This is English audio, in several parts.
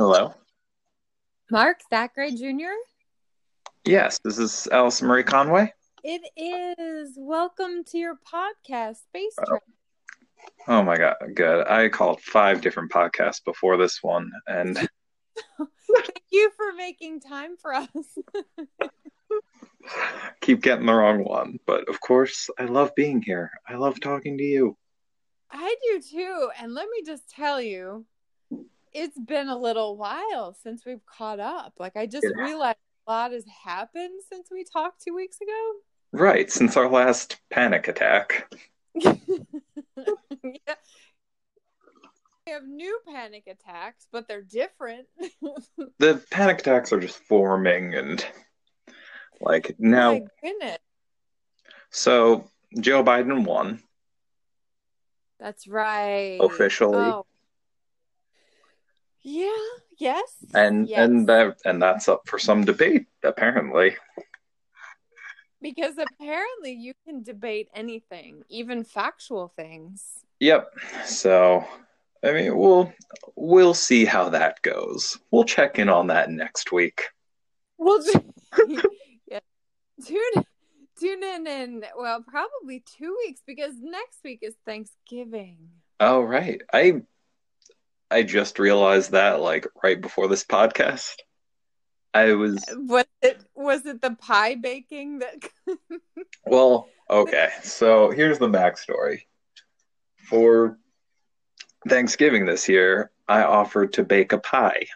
Hello. Mark Thackeray Jr. Yes, this is Allison Marie Conway. It is. Welcome to your podcast, Space oh. Trek. Oh my god, good. I called five different podcasts before this one, and Thank you for making time for us. keep getting the wrong one. But of course, I love being here. I love talking to you. I do too. And let me just tell you, it's been a little while since we've caught up. Like, I just has. realized a lot has happened since we talked two weeks ago. Right, since our last panic attack. yeah. We have new panic attacks, but they're different. The panic attacks are just forming, and like now, My goodness. so Joe Biden won That's right. officially, Oh. Yeah, yes. and yes. and that and that's up for some debate apparently. because apparently you can debate anything, even factual things. Yep. So, I mean, we'll we'll see how that goes. We'll check in on that next week. Well, yeah. Tune tune in in well, probably two weeks because next week is Thanksgiving. Oh, right. I I just realized that like right before this podcast. I was Was it was it the pie baking that well, okay. So here's the backstory. For Thanksgiving this year, I offered to bake a pie.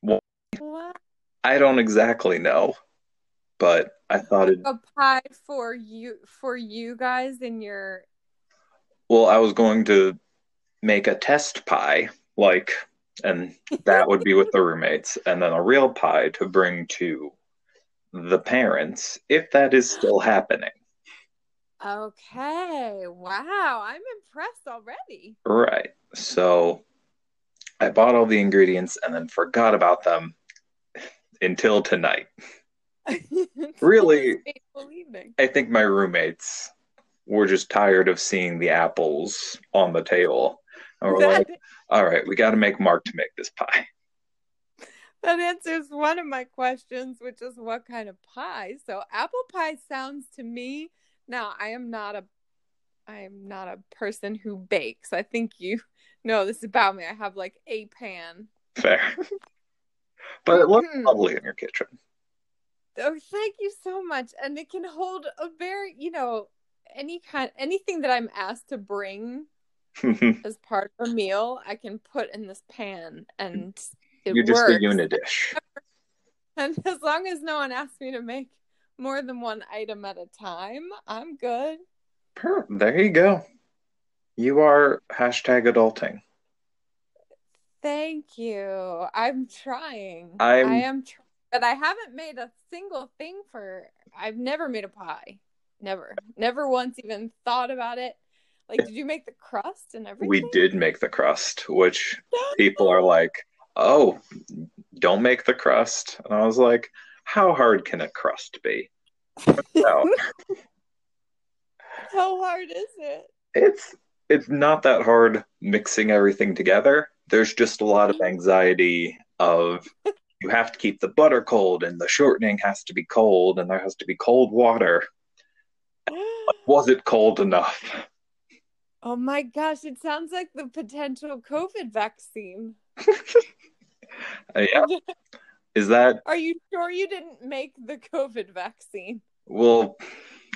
what? I don't exactly know, but I thought it a pie for you for you guys in your Well, I was going to make a test pie, like, and that would be with the roommates, and then a real pie to bring to the parents, if that is still happening. Okay. Wow, I'm impressed already. Right. So I bought all the ingredients and then forgot about them until tonight. Really? This fateful evening. I think my roommates were just tired of seeing the apples on the table. And we're like, all right, we got to make Mark to make this pie. that answers one of my questions, which is what kind of pie. So apple pie sounds to me. Now I am not a, I am not a person who bakes. I think you know this about me. I have like a pan. Fair. but it looks Mhm. lovely in your kitchen. Oh, thank you so much. And it can hold a very, you know, any kind, anything that I'm asked to bring as part of a meal, I can put in this pan, and it You're just works. a unidish. And as long as no one asks me to make more than one item at a time, I'm good. There you go. You are hashtag adulting. Thank you. I'm trying. I'm- I am, tr- but I haven't made a single thing for. I've never made a pie. Never, never once even thought about it. Like, did you make the crust and everything? We did make the crust, which people are like, oh, don't make the crust. And I was like, how hard can a crust be? No, How hard is it? it's it's not that hard mixing everything together. There's just a lot of mm-hmm. anxiety of you have to keep the butter cold and the shortening has to be cold and there has to be cold water. Was it cold enough? Oh my gosh, it sounds like the potential COVID vaccine. Uh, yeah. Is that Are you sure you didn't make the COVID vaccine? well?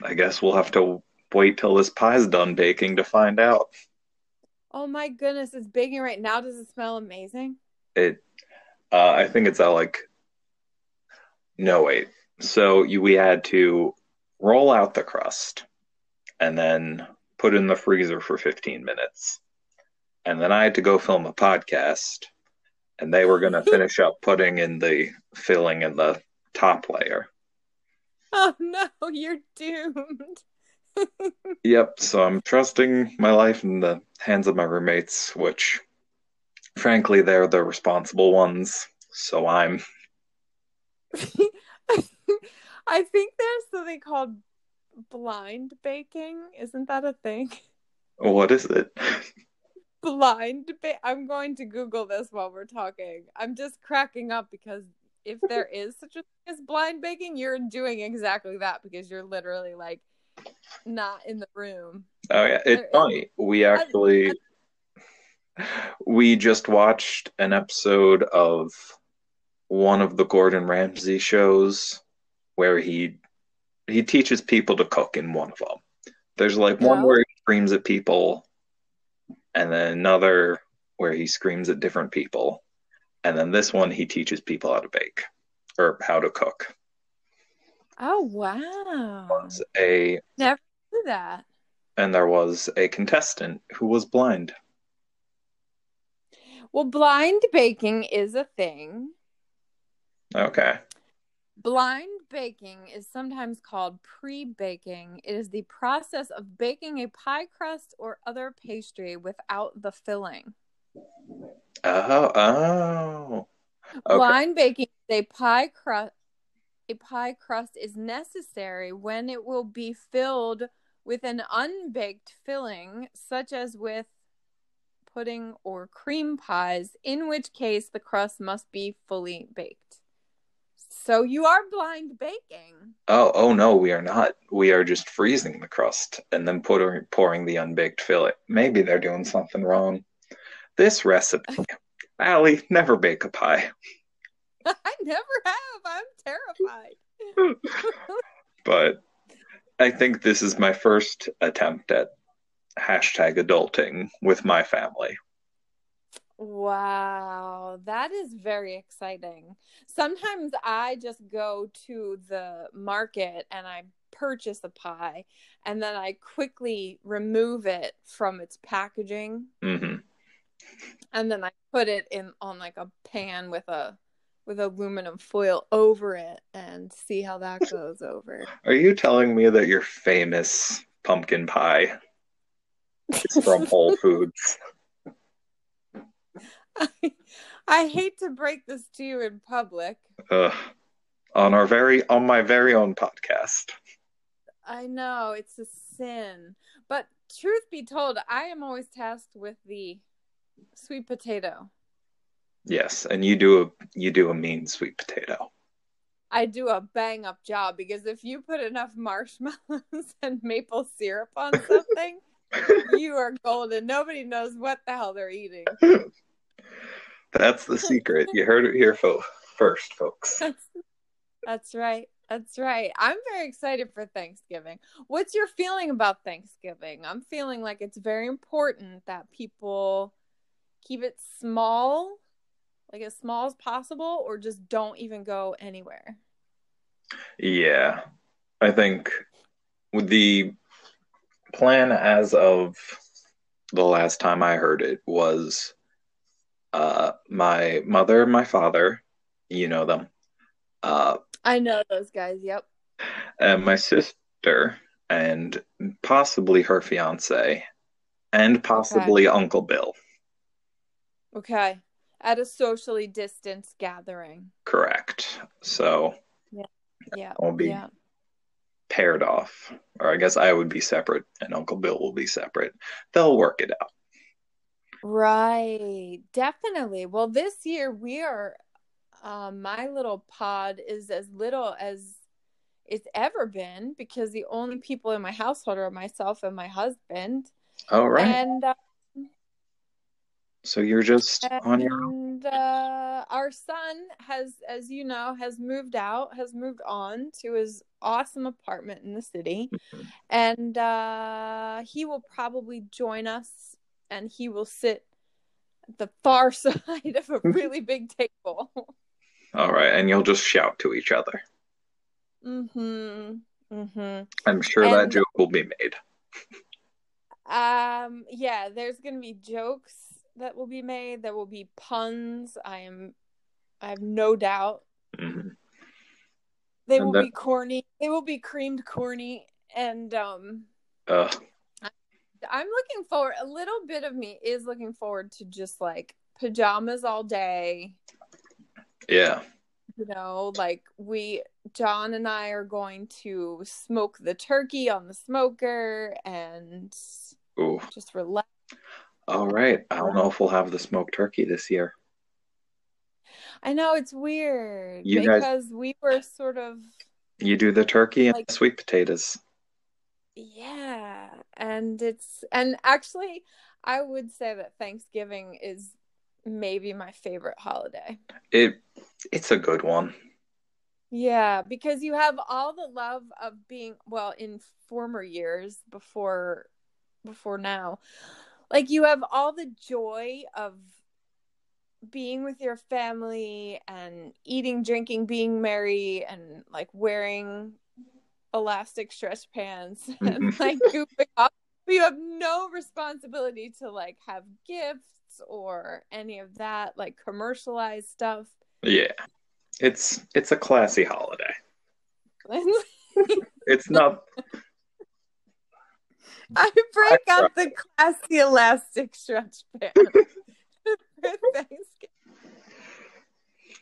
I guess we'll have to wait till this pie's done baking to find out. Oh my goodness, it's baking right now. Does it smell amazing? It, uh, I think it's at like, no wait. So you, we had to roll out the crust, and then put in the freezer for 15 minutes, and then I had to go film a podcast, and they were gonna finish up putting in the filling in the top layer. Oh no, you're doomed. Yep. So I'm trusting my life in the hands of my roommates, which, frankly, they're the responsible ones. So I'm I think there's something called blind baking. Isn't that a thing? What is it? blind ba- I'm going to Google this while we're talking. I'm just cracking up because if there is such a thing as blind baking, you're doing exactly that because you're literally like not in the room. Oh yeah, it's There- funny. We actually we just watched an episode of one of the Gordon Ramsay shows where he he teaches people to cook in one of them. There's like one Oh. where he screams at people and then another where he screams at different people. And then this one he teaches people how to bake or how to cook. Oh wow. Was a Never knew that. and there was a contestant who was blind. Well, blind baking is a thing. Okay. Blind baking is sometimes called pre baking. It is the process of baking a pie crust or other pastry without the filling. Oh, oh. Okay. Blind baking is a pie crust. A pie crust is necessary when it will be filled with an unbaked filling, such as with pudding or cream pies, in which case the crust must be fully baked. So you are blind baking. Oh, oh no, we are not. We are just freezing the crust and then pouring pouring the unbaked fillet. Maybe they're doing something wrong. This recipe, Allie, never bake a pie. I never have. I'm terrified. But I think this is my first attempt at hashtag adulting with my family. Wow, that is very exciting. Sometimes I just go to the market and I purchase a pie and then I quickly remove it from its packaging hmm and then I put it in on like a pan with a with aluminum foil over it and see how that goes over. Are you telling me that your famous pumpkin pie is from Whole Foods? I, I hate to break this to you in public. Ugh. on our very on my very own podcast. I know it's a sin. But truth be told, I am always tasked with the sweet potato. Yes, and you do a you do a mean sweet potato. I do a bang up job because if you put enough marshmallows and maple syrup on something, you are golden. Nobody knows what the hell they're eating. That's the secret. You heard it here fo- first, folks. That's, that's right. That's right. I'm very excited for Thanksgiving. What's your feeling about Thanksgiving? I'm feeling like it's very important that people keep it small, like as small as possible, or just don't even go anywhere. Yeah. I think the plan as of the last time I heard it was uh my mother, my father, you know them. Uh I know those guys. Yep. and my sister and possibly her fiance and possibly Uncle Bill. Okay. At a socially distanced gathering. Correct. So Yeah. I'll be Yeah. paired off. Or I guess I would be separate and Uncle Bill will be separate. They'll work it out. Right. Definitely. Well, this year we are um my little pod is as little as it's ever been because the only people in my household are myself and my husband. All right. And uh, so you're just on your own. and uh, our son has, as you know, has moved out, has moved on to his awesome apartment in the city, Mhm. and uh, he will probably join us, and he will sit at the far side of a really big table. All right. And you'll just shout to each other. mm-hmm. Mm-hmm. I'm sure that joke will be made. Um, yeah, there's gonna be jokes that will be made. There will be puns. I am, I have no doubt. Mhm. They And will that- be corny. They will be creamed corny, and um, Ugh. I'm looking forward. A little bit of me is looking forward to just like pajamas all day. Yeah. You know, like we, John and I are going to smoke the turkey on the smoker and Ooh. just relax. All right. I don't know if we'll have the smoked turkey this year. I know it's weird You guys- because we were sort of You do the turkey and Like- the sweet potatoes. Yeah, and it's and actually I would say that Thanksgiving is maybe my favorite holiday. It it's a good one. Yeah, because you have all the love of being well in former years before before now. Like you have all the joy of being with your family and eating, drinking, being merry and like wearing elastic stretch pants and Mhm. like goofing off. But you have no responsibility to like have gifts or any of that like commercialized stuff. Yeah. It's it's a classy holiday. It's not I break out the classy elastic stretch pants for Thanksgiving.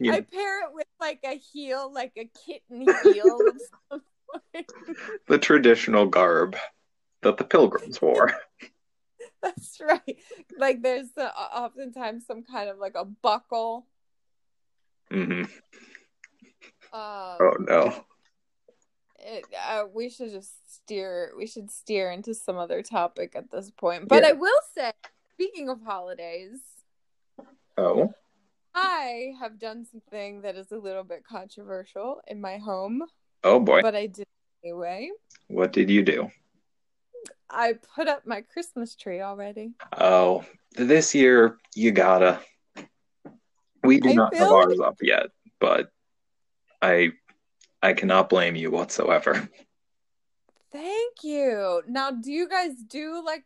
you I pair it with like a heel, like a kitten heel of some sort. The traditional garb that the pilgrims wore. That's right. Like there's uh, oftentimes some kind of like a buckle. hmm Um, Oh no. it, uh, we should just steer. We should steer into some other topic at this point. But Yeah. I will say, speaking of holidays, Oh. I have done something that is a little bit controversial in my home, Oh boy. but I did anyway. What did you do? I put up my Christmas tree already. Oh, this year you gotta. We do I not have ours up yet, but I I cannot blame you whatsoever. Thank you. Now, do you guys do like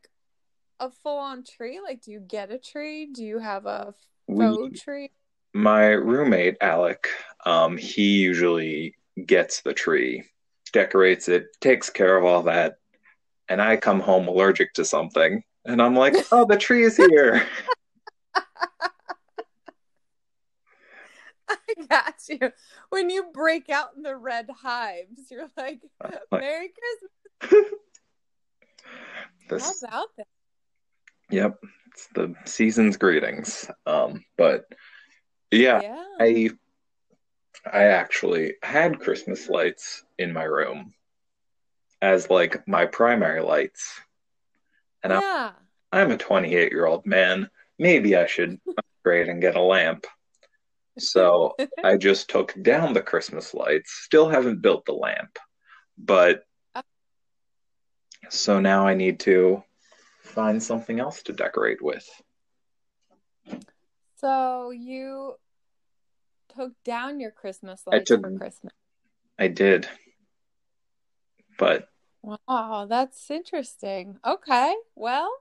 a full on tree? Like, do you get a tree? Do you have a We, faux tree? my roommate Alec, um, he usually gets the tree, decorates it, takes care of all that, and I come home allergic to something, and I'm like, "Oh, the tree is here." I got you. When you break out in the red hives, you're like, Merry Christmas. This, about that? yep, it's the season's greetings. Um, but yeah, Yeah. I I actually had Christmas lights in my room as like my primary lights. And I'm. I'm a 28 year old man. Maybe I should upgrade and get a lamp. So I just took down the Christmas lights. Still haven't built the lamp, but oh. so now I need to find something else to decorate with. So you took down your Christmas I lights took- for Christmas. I did, but Wow, that's interesting. Okay. Well,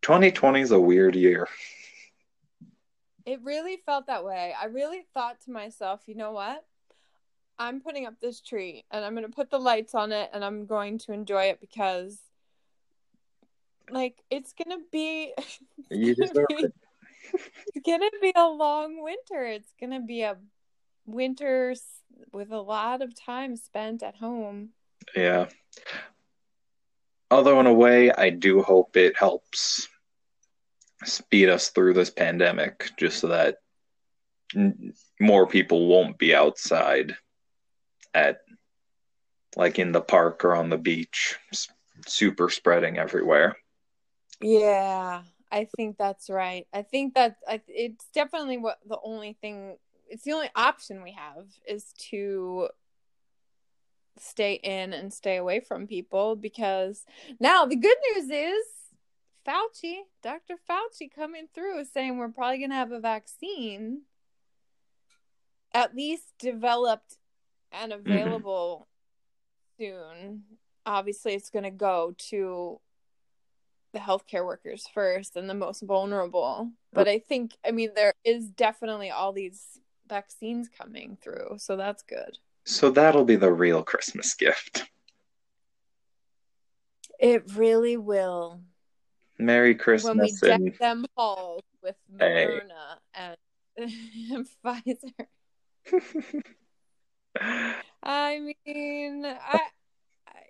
2020 is a weird year. It really felt that way. I really thought to myself, you know what? I'm putting up this tree and I'm going to put the lights on it and I'm going to enjoy it because like it's going to be You deserve gonna be- it. it's going to be a long winter. It's going to be a winter s- with a lot of time spent at home. Yeah. Although, in a way, I do hope it helps speed us through this pandemic just so that n- more people won't be outside at, like, in the park or on the beach, s- super spreading everywhere. Yeah, I think that's right. I think that I, it's definitely what the only thing, it's the only option we have is to stay in and stay away from people because now the good news is Fauci, Dr. Fauci coming through is saying we're probably going to have a vaccine at least developed and mm-hmm. available soon. Obviously, it's going to go to the healthcare workers first and the most vulnerable. But I think, I mean, there is definitely all these vaccines coming through, so that's good. So that'll be the real Christmas gift. It really will. Merry Christmas. when we deck and them halls with Hey. Moderna and Pfizer. I mean, I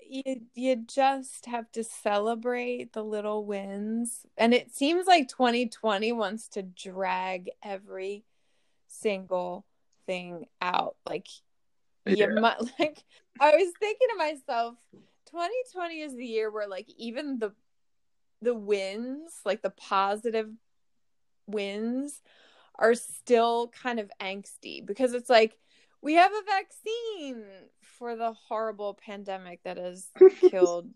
you you just have to celebrate the little wins. And it seems like 2020 wants to drag every single thing out. Like Yeah. you might like I was thinking to myself, 2020 is the year where like even the the wins, like the positive wins are still kind of angsty because it's like we have a vaccine for the horrible pandemic that has killed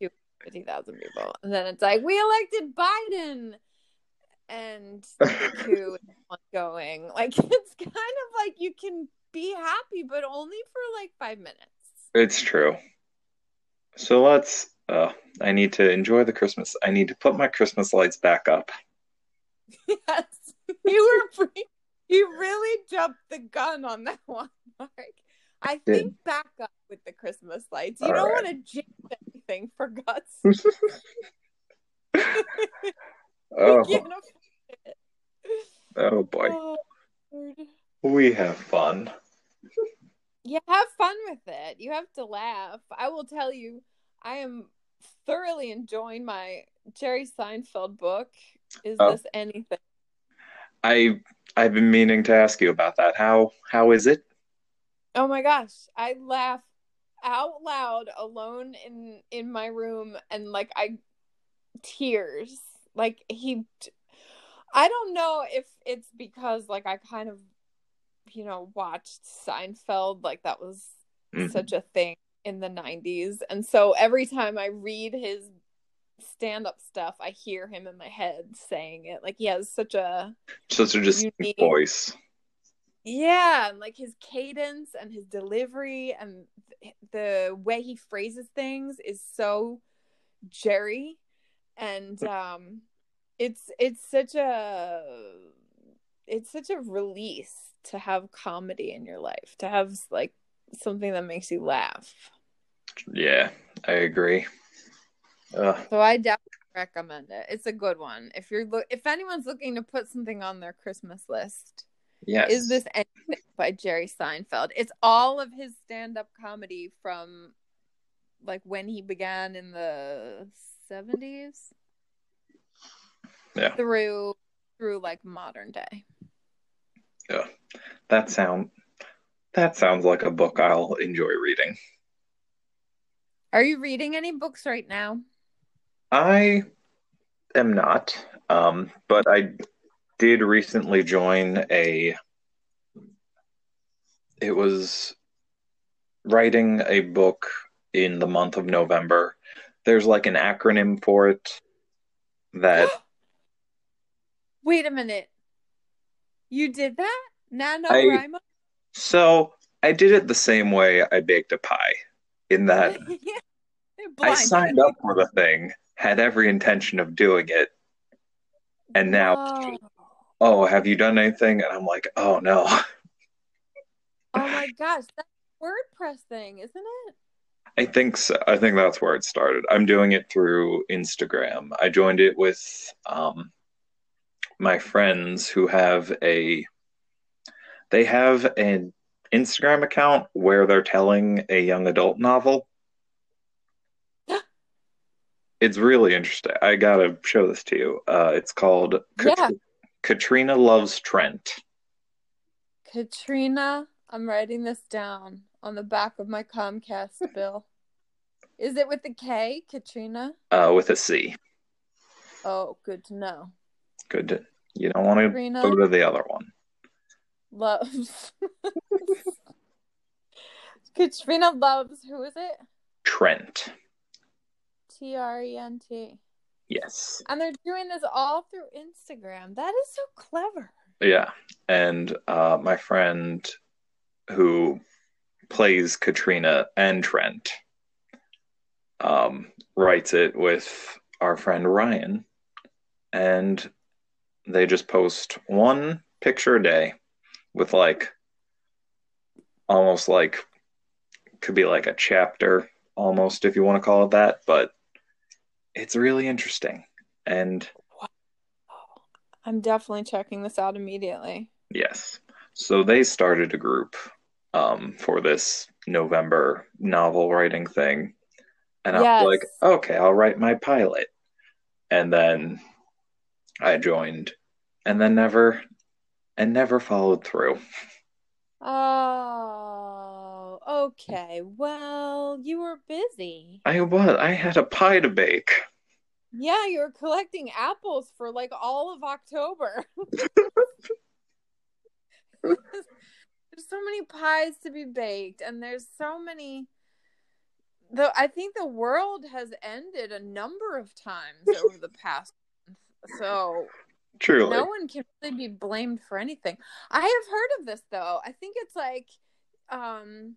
250,000 people. And then it's like we elected Biden and coup is ongoing. Like it's kind of like you can be happy, but only for like five minutes. It's true. So let's. Uh, I need to enjoy the Christmas. I need to put my Christmas lights back up. Yes, you were pre- you really jumped the gun on that one, Mark. I think back up with the Christmas lights. You All don't right. want to jinx anything for God's sake. Oh, You can't afford it. oh boy, Oh, we have fun. Yeah, have fun with it. You have to laugh. I will tell you, I am thoroughly enjoying my Jerry Seinfeld book. Is Oh. this anything? I I've been meaning to ask you about that. How how is it? Oh my gosh, I laugh out loud alone in in my room and like I tears. Like he I don't know if it's because like I kind of you know watched Seinfeld like that was Mhm. such a thing in the 90s and so every time I read his stand up stuff I hear him in my head saying it like he has such a Such a just Unique. voice. Yeah, and like his cadence and his delivery and the way he phrases things is so Jerry and um it's it's such a it's such a release to have comedy in your life, to have like something that makes you laugh. Yeah, I agree. Uh, So I definitely recommend it. It's a good one. If you're look if anyone's looking to put something on their Christmas list, yes. Is This Anything by Jerry Seinfeld. It's all of his stand up comedy from like when he began in the 70s Yeah. through through like modern day. Yeah. That sound that sounds like a book I'll enjoy reading. Are you reading any books right now? I am not, um, but I did recently join a. It was writing a book in the month of November. There's like an acronym for it that Wait a minute. You did that? NaNoWriMo? I- so I did it the same way I baked a pie, in that I signed up for the thing, had every intention of doing it, and now Whoa. oh, have you done anything? And I'm like, oh no. Oh my gosh, that's a WordPress thing, isn't it? I think so. I think that's where it started. I'm doing it through Instagram. I joined it with um, my friends who have a they have an Instagram account where they're telling a young adult novel. it's really interesting. I gotta show this to you. Uh, it's called Yeah. Katrina Loves Trent. Katrina, I'm writing this down on the back of my Comcast bill. Is it with the K, Katrina? Uh, with a C. Oh, good to know. Good. To, you don't want to Katrina go to the other one. loves. Katrina loves. Who is it? Trent. T R E N T. Yes. And they're doing this all through Instagram. That is so clever. Yeah, and uh, my friend who plays Katrina and Trent um, writes it with our friend Ryan, and they just post one picture a day with like almost like could be like a chapter almost if you want to call it that, but it's really interesting and I'm definitely checking this out immediately. Yes. So they started a group um, for this November novel writing thing. And I was Yes. like, okay, I'll write my pilot. And then I joined and then never and never followed through. Oh, okay. Well, you were busy. I was I had a pie to bake. Yeah, you were collecting apples for like all of October. there's so many pies to be baked, and there's so many. Though I think the world has ended a number of times over the past so Truly. no one can really be blamed for anything. I have heard of this though. I think it's like, um,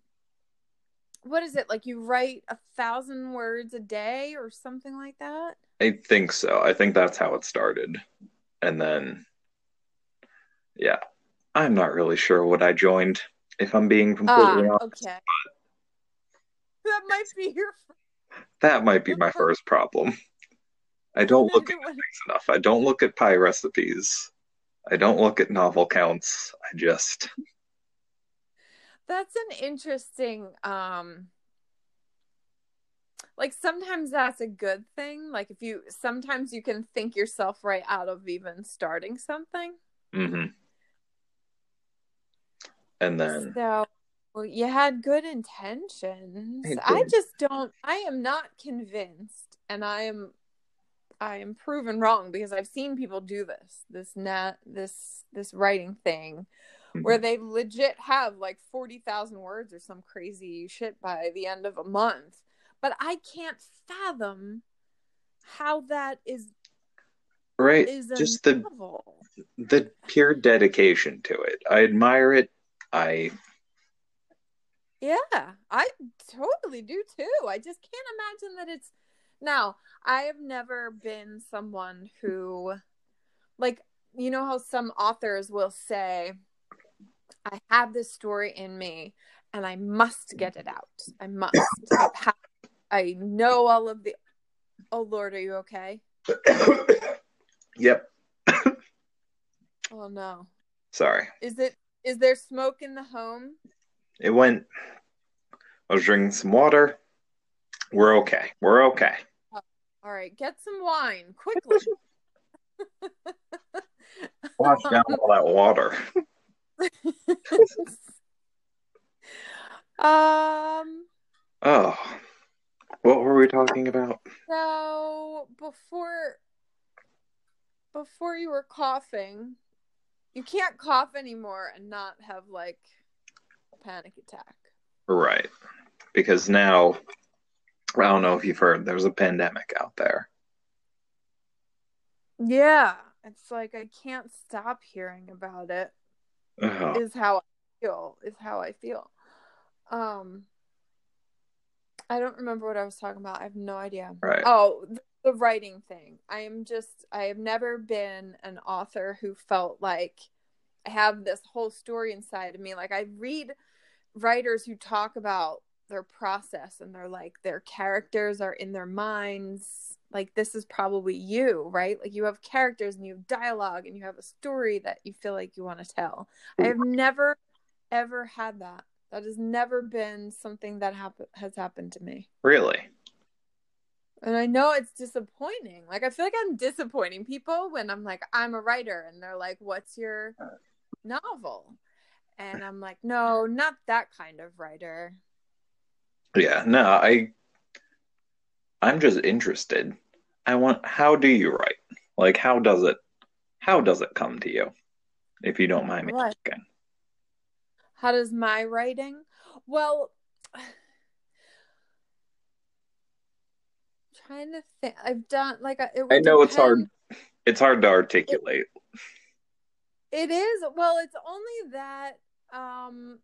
what is it like? You write a thousand words a day or something like that. I think so. I think that's how it started. And then yeah. I'm not really sure what I joined, if I'm being completely Ah, honest. okay. That might be your. That might be my first problem. I don't look at things enough. I don't look at pie recipes. I don't look at novel counts. I just That's an interesting. Um, like sometimes that's a good thing. Like if you sometimes you can think yourself right out of even starting something. hmm And then So well, you had good intentions. I just don't I am not convinced and I am I am proven wrong because I've seen people do this. This nat this this writing thing Mm-hmm. where they legit have like 40,000 words or some crazy shit by the end of a month. But I can't fathom how that is right, is just the the pure dedication to it. I admire it. I Yeah, I totally do too. I just can't imagine that it's now. I have never been someone who, like, you know how some authors will say, I have this story in me and I must get it out. I must. I, I know all of the. Oh, Lord, are you okay? Yep. Oh, no. Sorry. Is it. Is there smoke in the home? It went I was drinking some water. We're okay. We're okay. All right, get some wine quickly. Wash down all that water. um Oh. What were we talking about? so before before you were coughing you can't cough anymore and not have like a panic attack Right. Because now I don't know if you've heard there's a pandemic out there. yeah it's like i can't stop hearing about it Ugh. is how i feel is how i feel um i don't remember what i was talking about i have no idea Right. Oh, the writing thing. I am just, I have never been an author who felt like I have this whole story inside of me. Like, I read writers who talk about their process and they're like, their characters are in their minds. Like, this is probably you, right? Like, you have characters and you have dialogue and you have a story that you feel like you want to tell. I have never, ever had that. That has never been something that hap- has happened to me. Really? And I know it's disappointing. Like I feel like I'm disappointing people when I'm like I'm a writer and they're like what's your uh. novel? And I'm like no, not that kind of writer. Yeah. No, I I'm just interested. I want how do you write? Like how does it how does it come to you? If you don't mind me asking. How does my writing? Well, trying to think. I've done like it I know it's hard. It's hard to articulate. It is. Well, it's only that um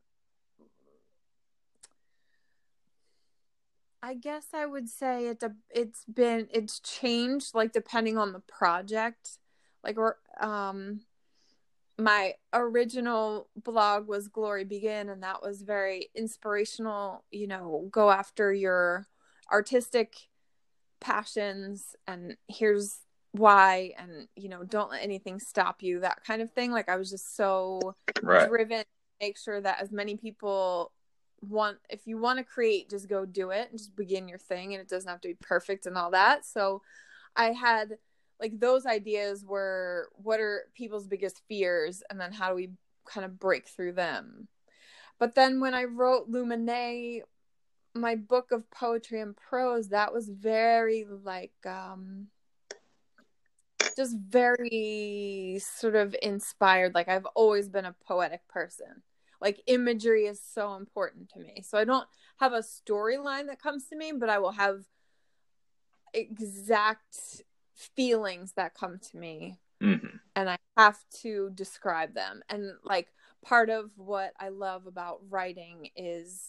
I guess I would say it it's been it's changed like depending on the project. Like or um my original blog was Glory Begin and that was very inspirational, you know, go after your artistic passions and here's why and you know don't let anything stop you that kind of thing. Like i was just so Right. driven to make sure that as many people want if you want to create just go do it and just begin your thing and it doesn't have to be perfect and all that. So i had like those ideas were what are people's biggest fears and then how do we kind of break through them? But then when i wrote lumine my book of poetry and prose that was very like um just very sort of inspired. Like i've always been a poetic person. Like imagery is so important to me. So i don't have a storyline that comes to me but i will have exact feelings that come to me. Mm-hmm. and i have to describe them. And like part of what i love about writing is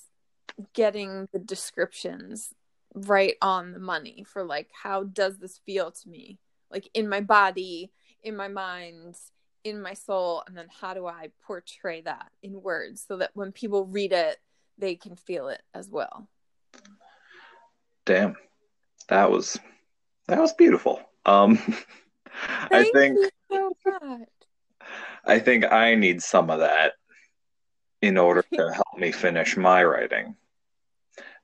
getting the descriptions right on the money for like how does this feel to me? Like in my body in my mind in my soul and then how do i portray that in words so that when people read it they can feel it as well? Damn. That was that was beautiful. Um i think so much. i think i need some of that in order to help me finish my writing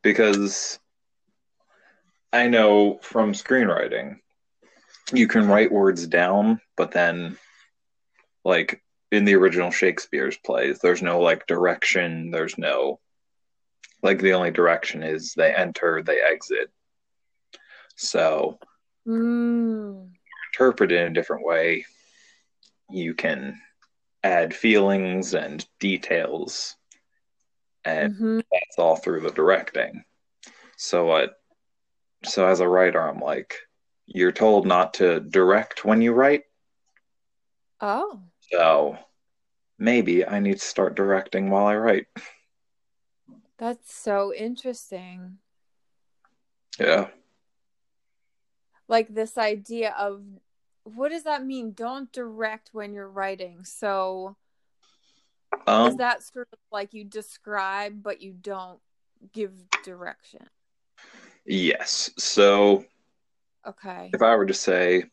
because i know from screenwriting you can write words down but then like in the original Shakespeare's plays. There's no like direction. There's no like the only direction is they enter, they exit. So mm. interpret it in a different way. You can add feelings and details, and mm-hmm. that's all through the directing. So what? So as a writer, I'm like, you're told not to direct when you write. Oh. So maybe I need to start directing while I write. That's so interesting. Yeah. Like this idea of what does that mean? Don't direct when you're writing. So um, is that sort of like you describe but you don't give direction? Yes. So okay. If I were to say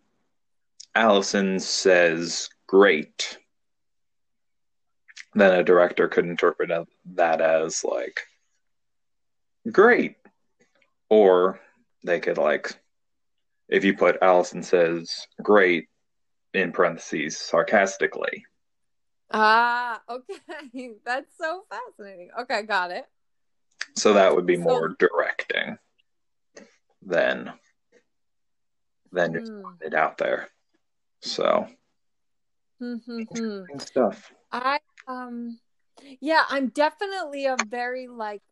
Allison says great, then a director could interpret that as like great. Or they could like if you put Allison says great in parentheses sarcastically. Ah, okay. That's so fascinating. Okay, got it. So that would be so, more directing than than just mm. it out there. So mm-hmm. stuff. I um yeah, I'm definitely a very like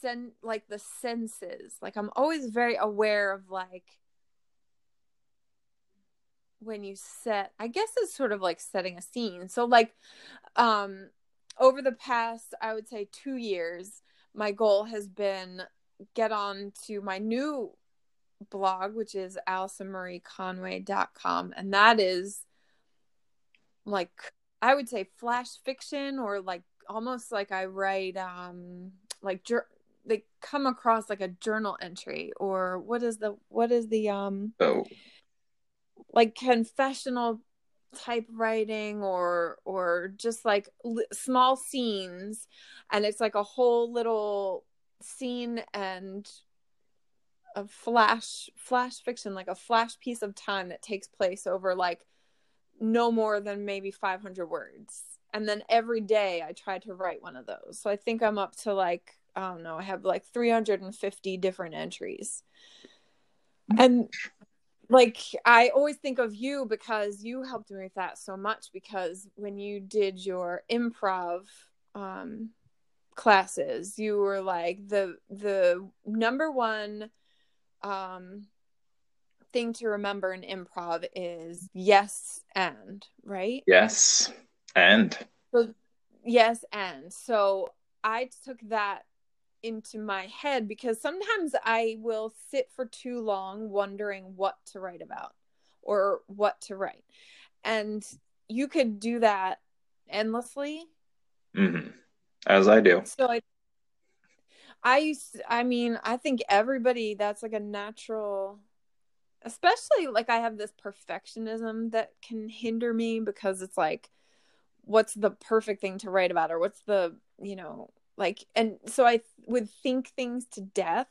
sen like the senses. Like I'm always very aware of like when you set I guess it's sort of like setting a scene. So like um over the past I would say 2 years my goal has been get on to my new blog which is AllisonMarieConway.com and that is like I would say flash fiction or like almost like I write um like they come across like a journal entry or what is the what is the um oh like confessional type writing or or just like li- small scenes and it's like a whole little scene and a flash flash fiction like a flash piece of time that takes place over like no more than maybe 500 words. And then every day I try to write one of those. So I think I'm up to like, I don't know, I have like 350 different entries. And like, I always think of you because you helped me with that so much. Because when you did your improv, um, classes you were like the the number one um thing to remember in improv is yes and, right? Yes. And. So, yes and. So I took that into my head because sometimes I will sit for too long wondering what to write about or what to write. And you could do that endlessly. Mm-hmm. As I do. So I I used I mean, I think everybody that's like a natural especially like I have this perfectionism that can hinder me because it's like what's the perfect thing to write about or what's the you know like and so i would think things to death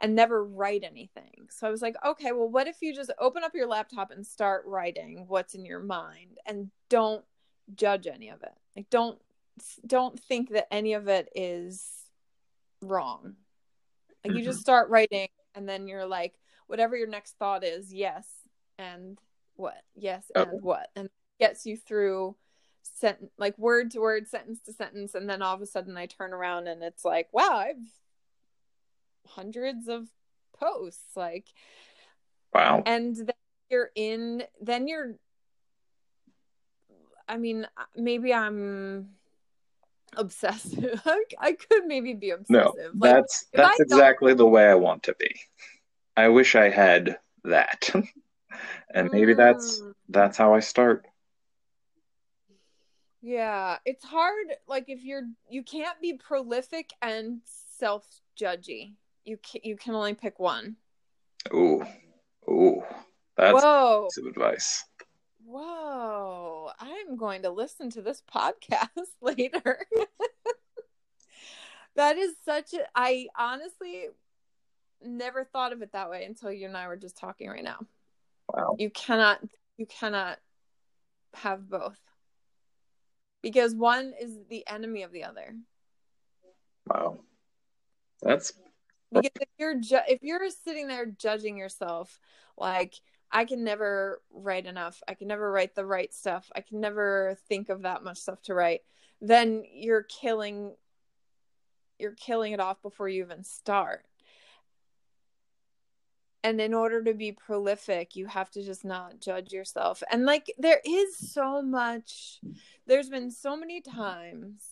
and never write anything. So i was like okay well what if you just open up your laptop and start writing what's in your mind and don't judge any of it? Like don't don't think that any of it is wrong. Like you mm-hmm. just start writing and then you're like whatever your next thought is yes and what yes Oh. and what and gets you through sent like word to word sentence to sentence and then all of a sudden i turn around and it's like wow i've hundreds of posts like Wow. and then you're in then you're i mean maybe i'm obsessive i, could maybe be obsessive No, like that's that's exactly the way I want to be. I wish I had that. and maybe that's Mm. that's how I start. Yeah, it's hard. Like if you're, you can't be prolific and self-judgy. You can, you can only pick one. Ooh. Ooh. That's Whoa, some advice. whoa! I'm going to listen to this podcast later. that is such a. I honestly never thought of it that way until you and I were just talking right now. Wow. You cannot, you cannot have both because one is the enemy of the other. Wow. That's because if you're ju- if you're sitting there judging yourself like i can never write enough i can never write the right stuff i can never think of that much stuff to write then you're killing you're killing it off before you even start and in order to be prolific you have to just not judge yourself and like there is so much there's been so many times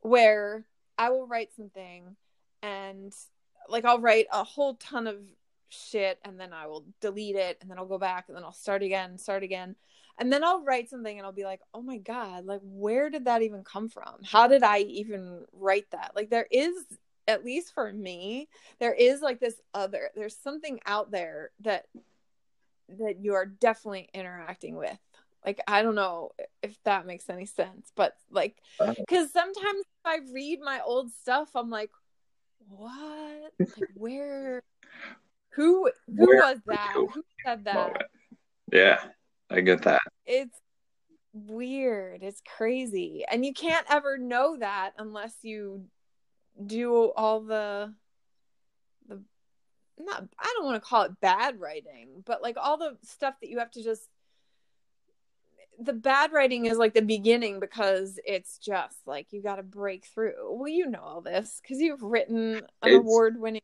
where i will write something and like I'll write a whole ton of shit and then I will delete it and then I'll go back and then I'll start again, start again. And then I'll write something and I'll be like, "Oh my god, like where did that even come from? How did I even write that?" Like there is at least for me, there is like this other there's something out there that that you are definitely interacting with. Like I don't know if that makes any sense, but like Uh. cuz sometimes if I read my old stuff, I'm like what? Like where? Who? Who Where was that? Who said that? moment. Yeah, I get that. It's weird. It's crazy, and you can't ever know that unless you do all the the not. I don't want to call it bad writing, but like all the stuff that you have to just. The bad writing is like the beginning because it's just like you got to break through. Well, you know all this because you've written an award-winning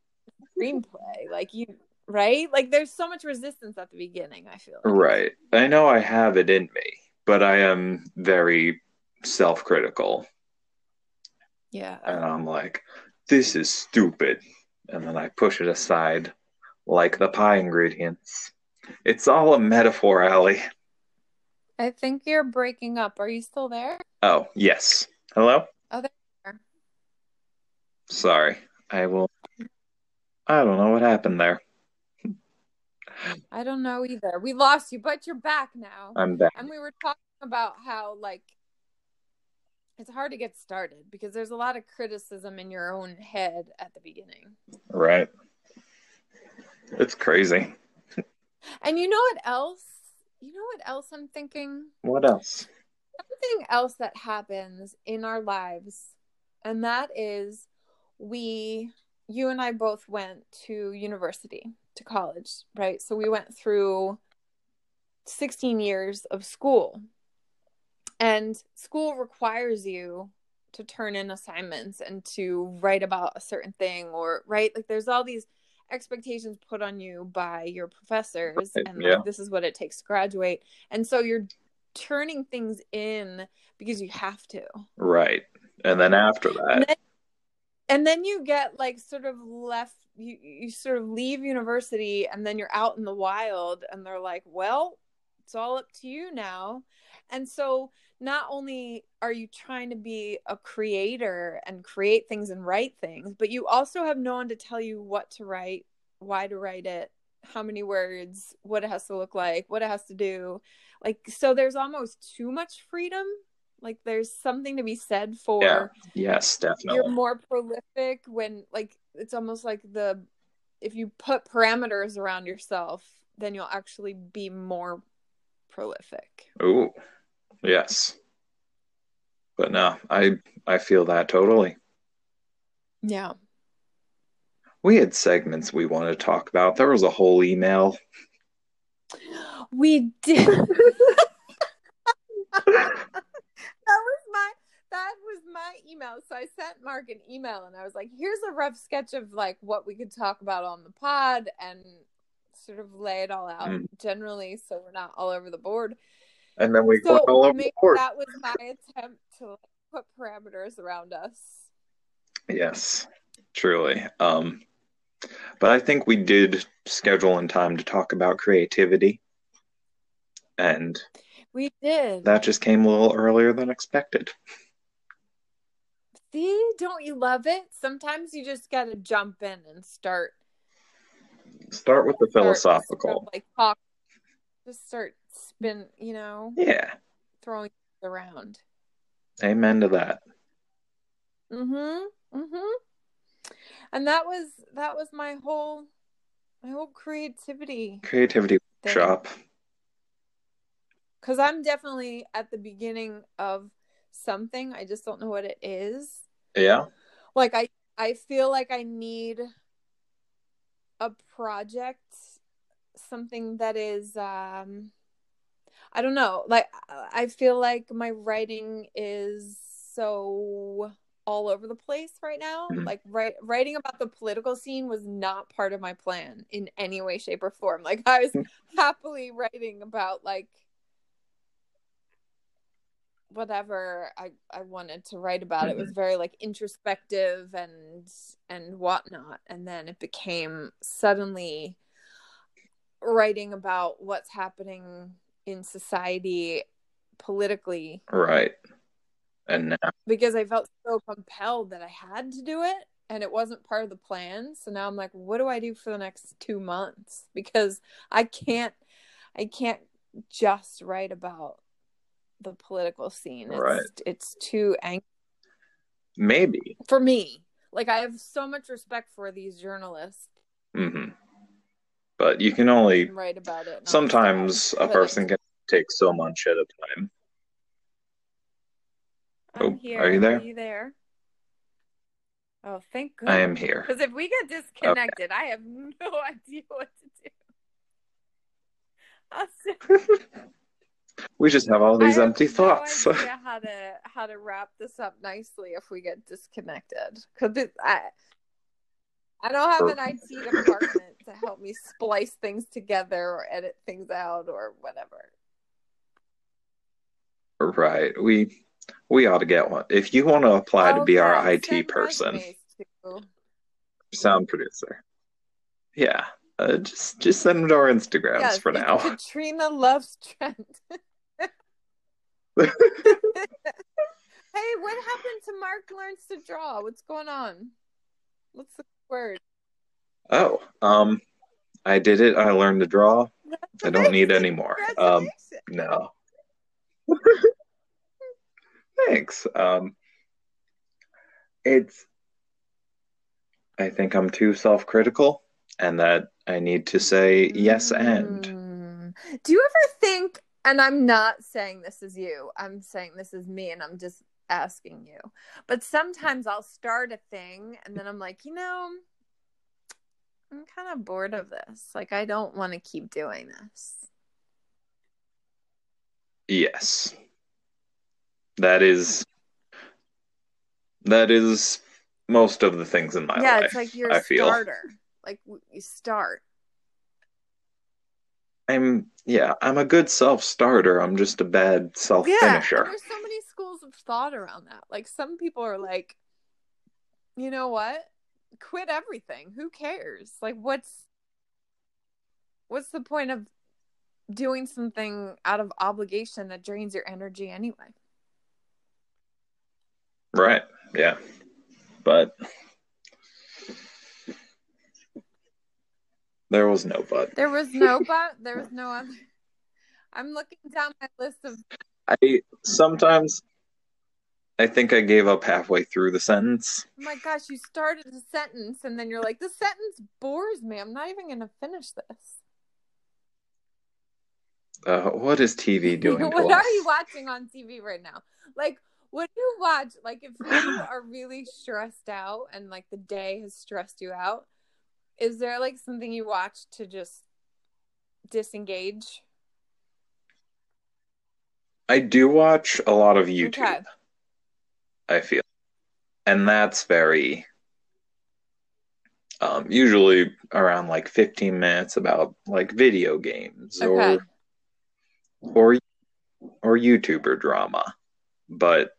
screenplay. Like you, right? Like there's so much resistance at the beginning. I feel like. Right. I know I have it in me, but I am very self-critical. Yeah. And I'm like, this is stupid. And then I push it aside like the pie ingredients. It's all a metaphor, Allie. I think you're breaking up. Are you still there? Oh, yes. Hello? Oh, there you are. Sorry. I will. I don't know what happened there. I don't know either. We lost you, but you're back now. I'm back. And we were talking about how like it's hard to get started because there's a lot of criticism in your own head at the beginning. Right. It's crazy. And you know what else? You know what else I'm thinking? What else? Something else that happens in our lives, and that is we, you and I both went to university, to college, right? So we went through 16 years of school. And school requires you to turn in assignments and to write about a certain thing or right like there's all these expectations put on you by your professors Right, and yeah. like, this is what it takes to graduate and so you're turning things in because you have to Right. And then after and that, then, and then you get like sort of left you you sort of leave university and then you're out in the wild and they're like well it's all up to you now and so not only are you trying to be a creator and create things and write things but you also have no one to tell you what to write why to write it how many words what it has to look like what it has to do like so there's almost too much freedom Like there's something to be said for Yeah. Yes, definitely. you're more prolific when like it's almost like the if you put parameters around yourself, then you'll actually be more prolific. Ooh, yes. But no, I I feel that totally. Yeah. We had segments we wanted to talk about. There was a whole email. We did. that was my that was my email. So I sent Mark an email and I was like, here's a rough sketch of like what we could talk about on the pod and sort of lay it all out Mm. generally so we're not all over the board. And then we So all over the board. that was my attempt to put parameters around us. Yes, truly. Um, but I think we did schedule in time to talk about creativity. And We did. that just came a little earlier than expected. See, don't you love it? Sometimes you just got to jump in and start Start with the philosophical. like talk just start spin, you know, Yeah, throwing around. amen to that. mm-hmm mm-hmm And that was that was my whole my whole creativity Creativity thing. shop. Cuz I'm definitely at the beginning of something. I just don't know what it is. Yeah. Like I I feel like I need a project something that is um I don't know. Like I feel like my writing is so all over the place right now. Mhm. Like write, writing about the political scene was not part of my plan in any way shape or form. Like I was happily writing about like whatever I, I wanted to write about. It was very like introspective and and whatnot. And then it became suddenly writing about what's happening in society politically Right. And now, because I felt so compelled that I had to do it and it wasn't part of the plan. So now I'm like, what do I do for the next two months? Because I can't I can't just write about the political scene. It's Right. it's too angry. maybe. for me. Like I have so much respect for these journalists hmm But you can only write about it. sometimes a person can take so much at a time. I'm Oh, here. are you there? Are you there? Oh, thank goodness. I am here. Because if we get disconnected, I have no idea what to do. We just have all these I empty thoughts. idea how to how to wrap this up nicely if we get disconnected. Because I I don't have oh. an IT department to help me splice things together or edit things out or whatever. right. We we ought to get one. If you want to apply to Oh, be yeah, our IT person, sound producer. Yeah. Uh, just just send them to our Instagrams Yes, for now. Katrina loves Trent. hey, what happened to Mark learns to draw? What's going on? What's the word? Oh, um, I did it. I learned to draw. I don't need any more. Um, no. Thanks. Um, it's. I think I'm too self-critical, and that I need to say yes and. Mm. Do you ever think, and I'm not saying this is you, I'm saying this is me, and I'm just asking you, but sometimes I'll start a thing and then I'm like, you know, I'm kind of bored of this. Like, I don't want to keep doing this. Yes. That is. That is most of the things in my yeah, life. Yeah, it's like you're I feel. starter. Like, you start. I'm yeah, I'm a good self-starter. I'm just a bad self finisher. and there's so many schools of thought around that. Like some people are like, you know what? Quit everything. Who cares? Like what's what's the point of doing something out of obligation that drains your energy anyway? Right. Yeah. But there was no but. There was no but there was no other I'm looking down my list of I sometimes I think I gave up halfway through the sentence. Oh my gosh, you started a sentence and then you're like, the sentence bores me. I'm not even going to finish this. Uh, what is TV doing? what are you watching on TV right now? Like, what do you watch? Like, if you are really stressed out and like the day has stressed you out, is there like something you watch to just disengage? I do watch a lot of YouTube. Okay. I feel, and that's very um, usually around like 15 minutes about like video games Okay. or or or YouTuber drama. But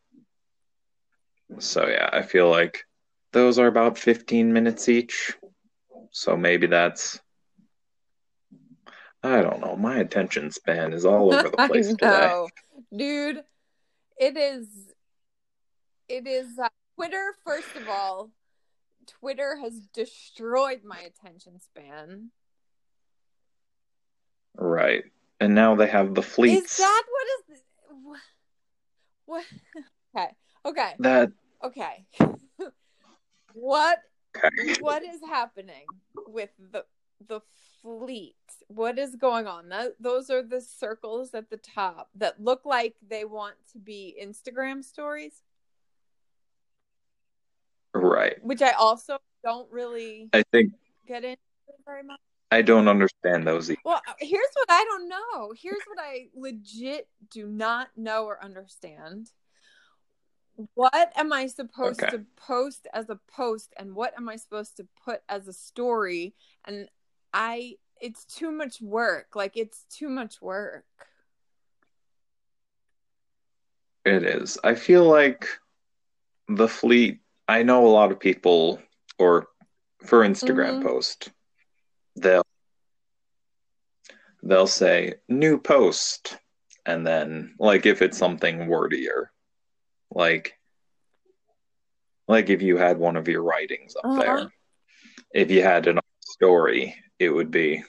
so yeah, I feel like those are about 15 minutes each. So maybe that's I don't know. My attention span is all over the place I today. Dude, it is it is uh, Twitter first of all. Twitter has destroyed my attention span. Right. And now they have the fleets. Is that what is what? Okay. Okay. that Okay. what okay. what is happening with the the fleet? What is going on? That, those are the circles at the top that look like they want to be Instagram stories, Right. which I also don't really I think get into very much. I don't understand those either. Well, uh, here's what I don't know. Here's what I legit do not know or understand. What am I supposed Okay. to post as a post and what am I supposed to put as a story? And I it's too much work. Like it's too much work. It is. I feel like the fleet, I know a lot of people, or for Instagram Mhm. post, they'll they'll say new post, and then like if it's something wordier, like like if you had one of your writings up Uh-huh. there, if you had an story, it would be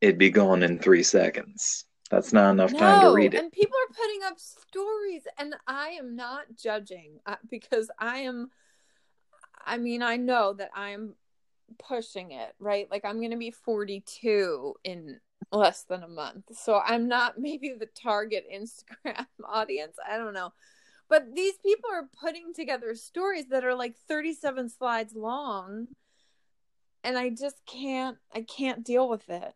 it'd be gone in three seconds. That's not enough time to read it. and people are putting up stories, and I am not judging uh, because I am. I mean, I know that I'm pushing it, right? Like I'm going to be 42 in less than a month, so I'm not maybe the target Instagram audience. I don't know, but these people are putting together stories that are like 37 slides long, and I just can't. I can't deal with it.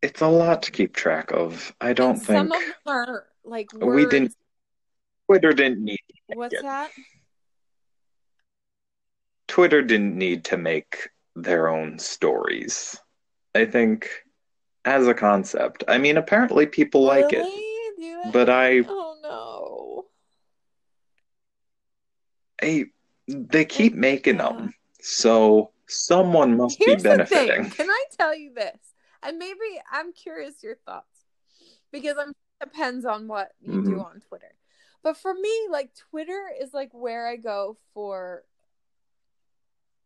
It's a lot to keep track of. I don't And some think of them are like we didn't. Twitter didn't need What's that? Twitter didn't need to make their own stories. I think as a concept. I mean, apparently people like it, Really? Do but I, Oh no. I they keep making them, so someone must Here's be benefiting. Can I tell you this? And maybe I'm curious your thoughts because I'm it depends on what you do Mhm. on Twitter. But for me, like Twitter is like where I go for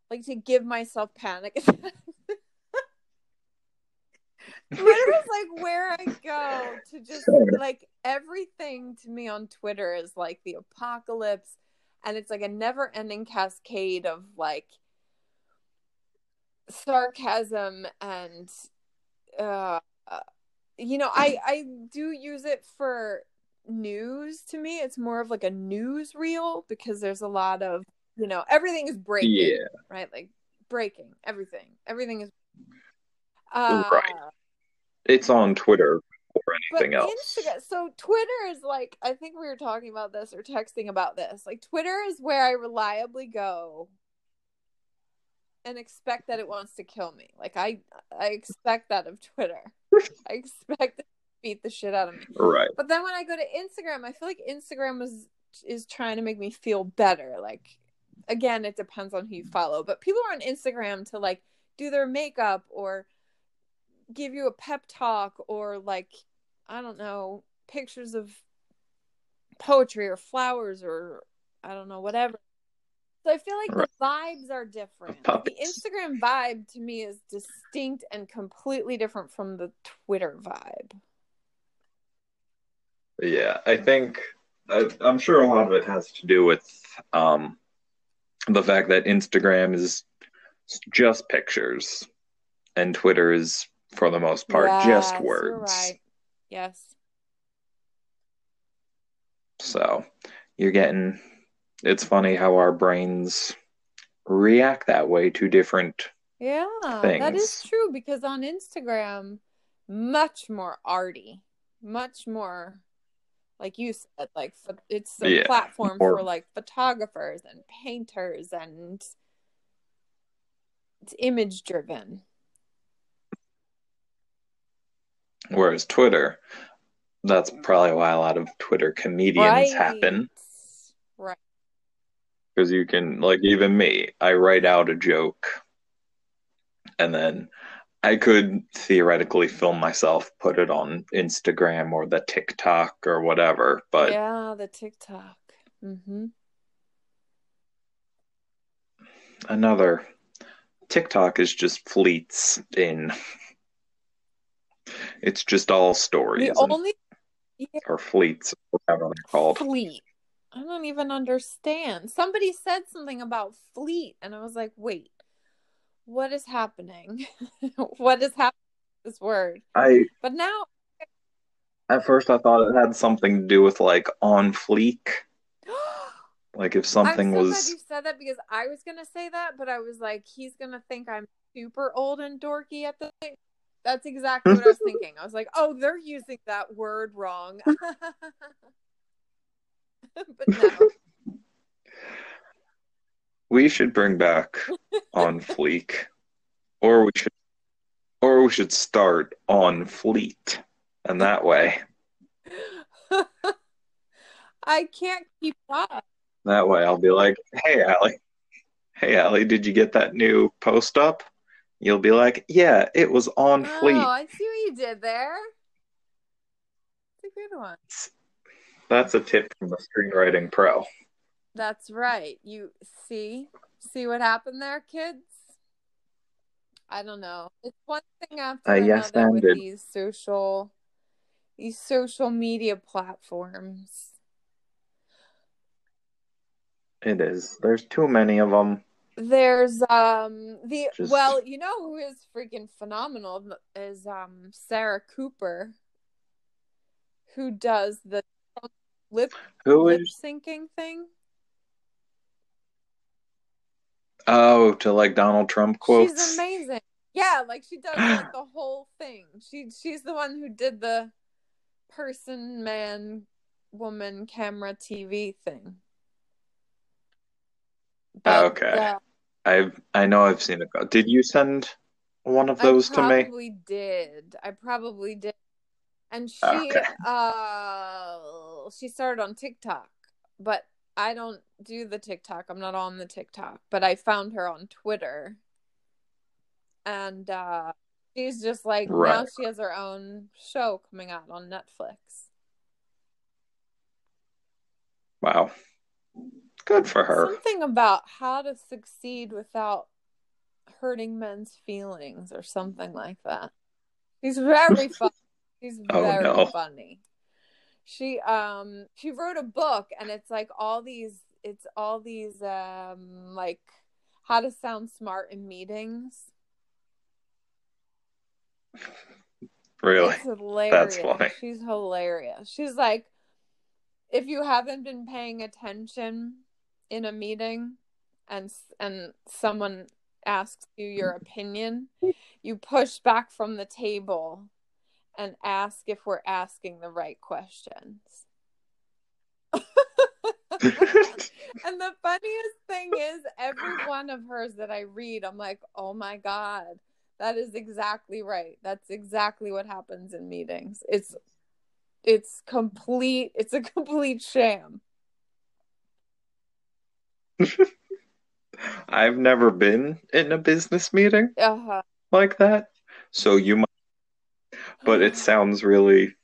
like to give myself panic attacks. Twitter is like where I go to just like everything to me on Twitter is like the apocalypse and it's like a never ending cascade of like sarcasm and uh uh, you know I I do use it for news to me it's more of like a news reel because there's a lot of you know everything is breaking Yeah, right like breaking everything everything is uh Right. it's on Twitter or anything else. Instagram, so Twitter is like I think we were talking about this or texting about this. Like Twitter is where I reliably go and expect that it wants to kill me. Like I I expect that of Twitter. I expect it to beat the shit out of me. Right. But then when I go to Instagram, I feel like Instagram is is trying to make me feel better. Like again, it depends on who you follow, but people are on Instagram to like do their makeup or give you a pep talk or like I don't know, pictures of poetry or flowers or I don't know, whatever. So I feel like the vibes are different. Like, the Instagram vibe to me is distinct and completely different from the Twitter vibe. Yeah, I think I, I'm sure a lot of it has to do with um, the fact that Instagram is just pictures and Twitter is, for the most part, Yes, just words. right. Yes. So you're getting. It's funny how our brains react that way to different. Yeah, that is true because on Instagram, much more arty, much more, like you said, like it's a Yeah, platform more- for like photographers and painters and it's image driven. Whereas Twitter, that's mm-hmm. probably why a lot of Twitter comedians Right. happen. Right. Because you can, like, even me, I write out a joke and then I could theoretically film myself, put it on Instagram or the TikTok or whatever. But yeah, the TikTok. Mm-hmm. another TikTok is just fleets in. It's just all stories The only or fleets, whatever they're called. fleet. I don't even understand. Somebody said something about fleet, and I was like, wait, what is happening? what is happening this word? I But now, at first I thought it had something to do with like on fleek, like if something I'm so glad was you said that because I was gonna say that, but I was like, he's gonna think I'm super old and dorky at the. That's exactly what I was thinking. I was like, oh, they're using that word wrong. but no. We should bring back on fleek, or we should, or we should start on fleet, and that way, I can't keep up. that way I'll be like, hey Allie, hey Allie, did you get that new post up? You'll be like, yeah, it was on oh, fleet. Oh, I see what you did there. It's a good one. That's a tip from the screenwriting pro. That's right. You see, see what happened there, kids. I don't know. It's one thing after Uh, yes, another with these social, these social media platforms. It is. There's too many of them. There's um the Just- well, you know who is freaking phenomenal is um Sarah Cooper, who does the lip Who lip is? syncing thing. Oh, to like Donald Trump quotes. She's amazing. Yeah, like she does like the whole thing. She she's the one who did the person, man, woman, camera, TV thing. Okay. uh, I've I know I've seen it. Did you send one of those to me? probably did. I probably did. And she Okay. uh she started on TikTok, but I don't do the TikTok. I'm not on the TikTok, but I found her on Twitter. And uh she's just like now she has her own show coming out on Netflix. Wow. Good for her. Something about how to succeed without hurting men's feelings or something like that. She's very funny. She's Oh, very no. funny. She um she wrote a book and it's like all these it's all these um like how to sound smart in meetings. Really. It's hilarious. funny. She's hilarious. She's like, if you haven't been paying attention in a meeting, and and someone asks you your opinion, you push back from the table and ask if we're asking the right questions. And the funniest thing is, every one of hers that I read, I'm like, oh my God, that is exactly right. That's exactly what happens in meetings. It's it's complete it's a complete sham. I've never been in a business meeting Uh-huh. like that. So you might but it sounds really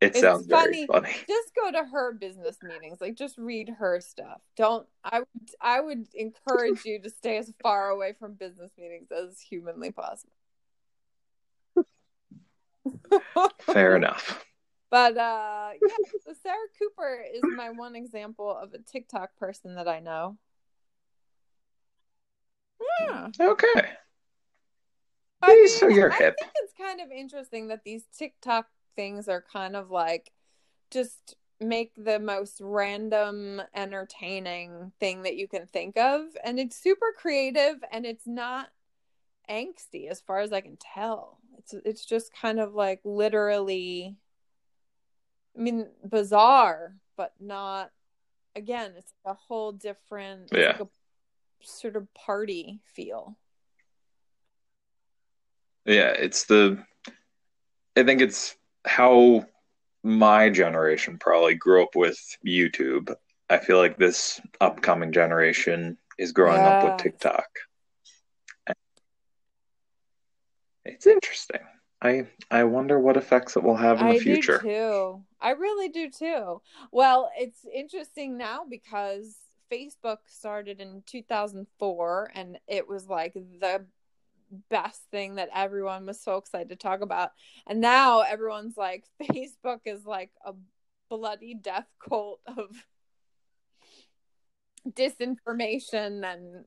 it It's sounds funny. very funny. just go to her business meetings. Like just read her stuff. Don't I would I would encourage you to stay as far away from business meetings as humanly possible. Fair enough. But uh yeah, so Sarah Cooper is my one example of a TikTok person that I know. Yeah. Okay. I so you're I hip. think it's kind of interesting that these TikTok things are kind of like just make the most random entertaining thing that you can think of and it's super creative and it's not angsty as far as I can tell. It's it's just kind of like literally I mean bizarre but not again it's a whole different Yeah. like a sort of party feel. Yeah, it's the I think it's how my generation probably grew up with YouTube. I feel like this upcoming generation is growing up with TikTok. It's interesting. I I wonder what effects it will have in the I future. do too. I really do too. Well, it's interesting now because Facebook started in 2004 and it was like the best thing that everyone was so excited to talk about. And now everyone's like Facebook is like a bloody death cult of disinformation and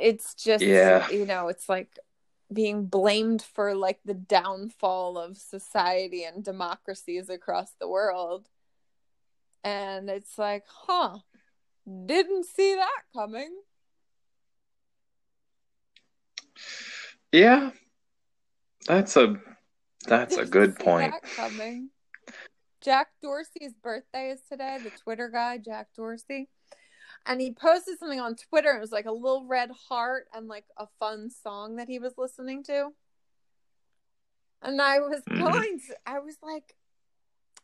it's just Yeah. you know, it's like being blamed for like the downfall of society and democracies across the world. And it's like, huh, didn't see that coming. Yeah. That's a that's a good point. Jack Dorsey's birthday is today, the Twitter guy, Jack Dorsey. And he posted something on Twitter. It was like a little red heart and like a fun song that he was listening to. And I was mm-hmm. going to, I was like,